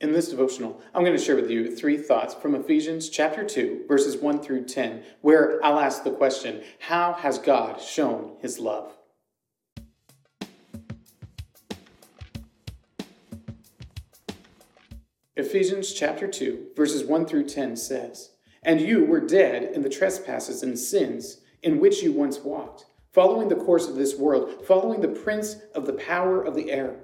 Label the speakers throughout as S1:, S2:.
S1: In this devotional, I'm going to share with you three thoughts from Ephesians chapter 2, verses 1 through 10, where I'll ask the question How has God shown his love? Ephesians chapter 2, verses 1 through 10 says, And you were dead in the trespasses and sins in which you once walked, following the course of this world, following the prince of the power of the air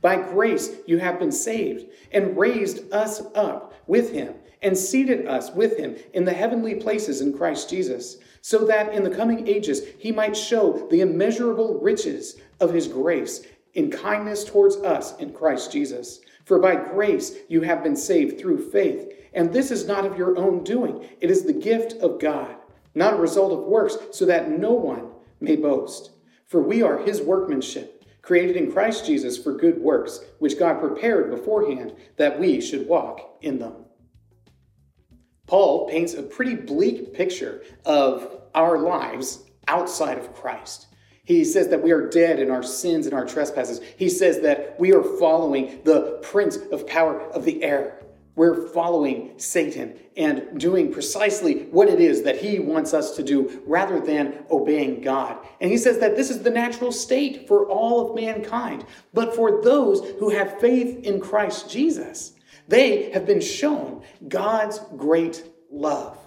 S1: By grace you have been saved, and raised us up with Him and seated us with him in the heavenly places in Christ Jesus, so that in the coming ages he might show the immeasurable riches of his grace in kindness towards us in Christ Jesus. For by grace you have been saved through faith, and this is not of your own doing, it is the gift of God, not a result of works, so that no one may boast. For we are his workmanship, created in Christ Jesus for good works, which God prepared beforehand that we should walk in them. Paul paints a pretty bleak picture of our lives outside of Christ. He says that we are dead in our sins and our trespasses. He says that we are following the prince of power of the air. We're following Satan and doing precisely what it is that he wants us to do rather than obeying God. And he says that this is the natural state for all of mankind. But for those who have faith in Christ Jesus, they have been shown God's great love.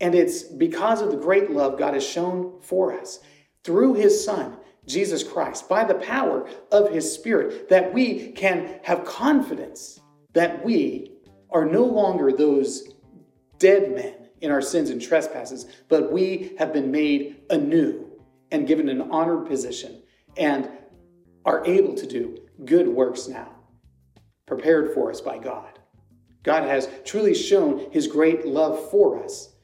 S1: And it's because of the great love God has shown for us through his Son, Jesus Christ, by the power of his Spirit, that we can have confidence that we are no longer those dead men in our sins and trespasses, but we have been made anew and given an honored position and are able to do good works now prepared for us by God. God has truly shown his great love for us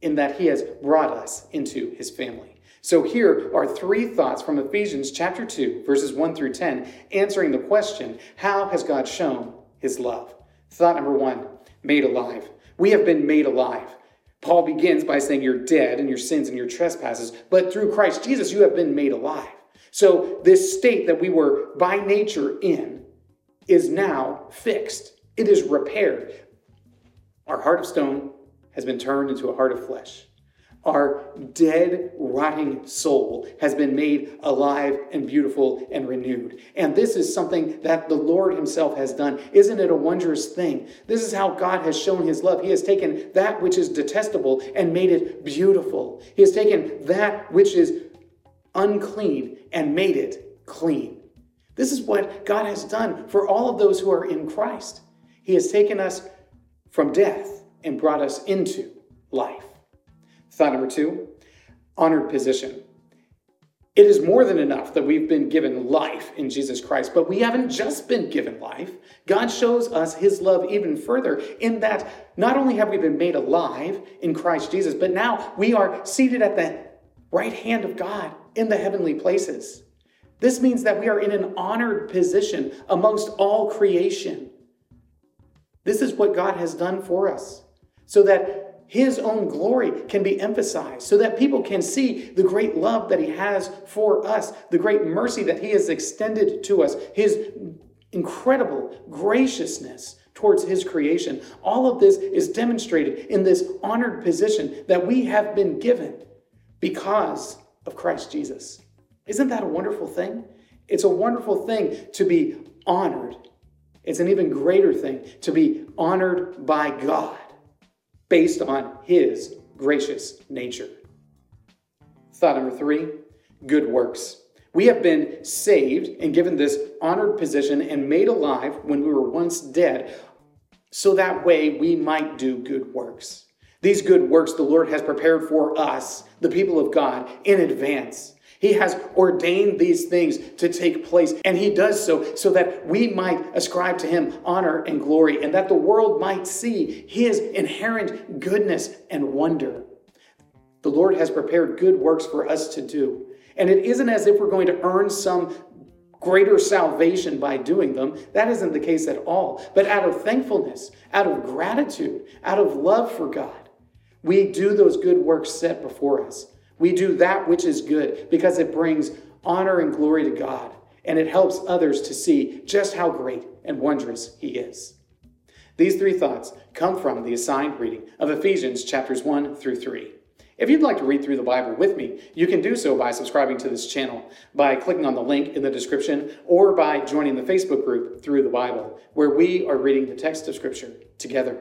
S1: in that he has brought us into his family. So here are three thoughts from Ephesians chapter 2, verses 1 through 10, answering the question, how has God shown his love? Thought number 1, made alive. We have been made alive. Paul begins by saying you're dead in your sins and your trespasses, but through Christ Jesus you have been made alive. So this state that we were by nature in is now fixed, it is repaired. Our heart of stone has been turned into a heart of flesh. Our dead, rotting soul has been made alive and beautiful and renewed. And this is something that the Lord Himself has done. Isn't it a wondrous thing? This is how God has shown His love. He has taken that which is detestable and made it beautiful. He has taken that which is unclean and made it clean. This is what God has done for all of those who are in Christ. He has taken us from death and brought us into life. Thought number two honored position. It is more than enough that we've been given life in Jesus Christ, but we haven't just been given life. God shows us his love even further in that not only have we been made alive in Christ Jesus, but now we are seated at the right hand of God in the heavenly places. This means that we are in an honored position amongst all creation. This is what God has done for us so that His own glory can be emphasized, so that people can see the great love that He has for us, the great mercy that He has extended to us, His incredible graciousness towards His creation. All of this is demonstrated in this honored position that we have been given because of Christ Jesus. Isn't that a wonderful thing? It's a wonderful thing to be honored. It's an even greater thing to be honored by God based on His gracious nature. Thought number three good works. We have been saved and given this honored position and made alive when we were once dead, so that way we might do good works. These good works the Lord has prepared for us, the people of God, in advance. He has ordained these things to take place, and He does so so that we might ascribe to Him honor and glory, and that the world might see His inherent goodness and wonder. The Lord has prepared good works for us to do. And it isn't as if we're going to earn some greater salvation by doing them. That isn't the case at all. But out of thankfulness, out of gratitude, out of love for God, we do those good works set before us. We do that which is good because it brings honor and glory to God and it helps others to see just how great and wondrous He is. These three thoughts come from the assigned reading of Ephesians chapters 1 through 3. If you'd like to read through the Bible with me, you can do so by subscribing to this channel, by clicking on the link in the description, or by joining the Facebook group Through the Bible, where we are reading the text of Scripture together.